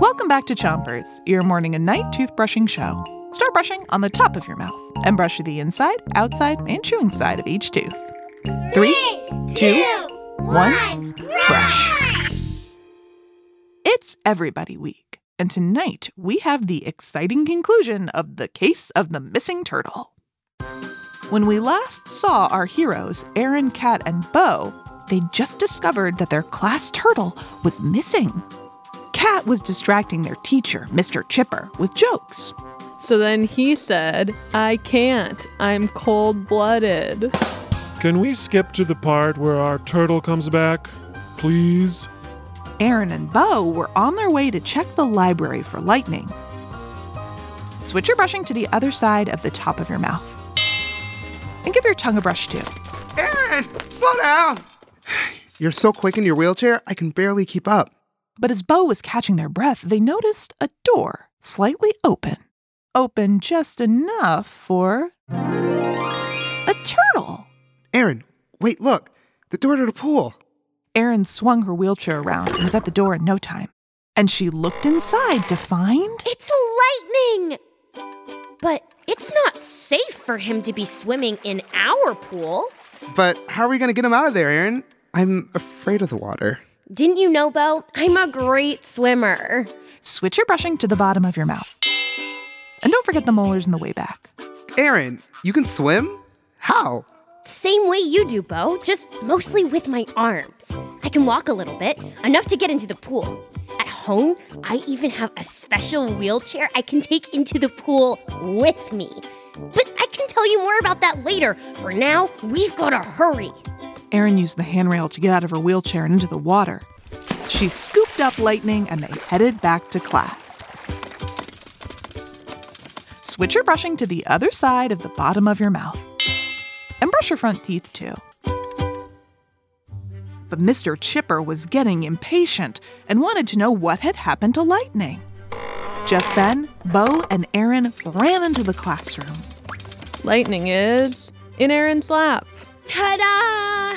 Welcome back to Chompers, your morning and night toothbrushing show. Start brushing on the top of your mouth and brush the inside, outside, and chewing side of each tooth. Three, two, one, brush. It's Everybody Week, and tonight we have the exciting conclusion of the case of the missing turtle. When we last saw our heroes, Aaron, Kat, and Bo, they just discovered that their class turtle was missing. Cat was distracting their teacher, Mr. Chipper, with jokes. So then he said, I can't. I'm cold blooded. Can we skip to the part where our turtle comes back? Please? Aaron and Bo were on their way to check the library for lightning. Switch your brushing to the other side of the top of your mouth. And give your tongue a brush too. Aaron, slow down. You're so quick in your wheelchair, I can barely keep up. But as Bo was catching their breath, they noticed a door slightly open. Open just enough for a turtle. Aaron, wait, look. The door to the pool. Erin swung her wheelchair around and was at the door in no time. And she looked inside to find. It's lightning! But it's not safe for him to be swimming in our pool. But how are we going to get him out of there, Aaron? I'm afraid of the water. Didn't you know, Bo? I'm a great swimmer. Switch your brushing to the bottom of your mouth. And don't forget the molars in the way back. Aaron, you can swim? How? Same way you do, Bo, just mostly with my arms. I can walk a little bit, enough to get into the pool. At home, I even have a special wheelchair I can take into the pool with me. But I can tell you more about that later. For now, we've got to hurry. Erin used the handrail to get out of her wheelchair and into the water. She scooped up Lightning and they headed back to class. Switch your brushing to the other side of the bottom of your mouth. And brush your front teeth too. But Mr. Chipper was getting impatient and wanted to know what had happened to Lightning. Just then, Bo and Aaron ran into the classroom. Lightning is in Aaron's lap. Ta da!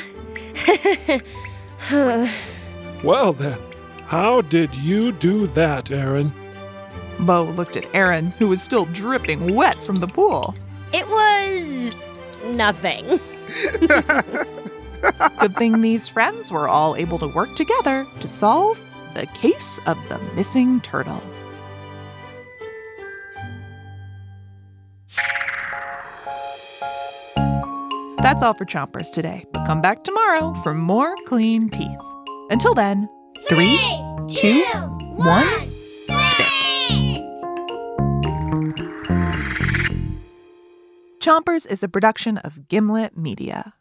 Well then, how did you do that, Aaron? Bo looked at Aaron, who was still dripping wet from the pool. it was nothing. Good thing these friends were all able to work together to solve the case of the missing turtle. That's all for Chompers today, but come back tomorrow for more clean teeth. Until then, three, two, one, spit. Chompers is a production of Gimlet Media.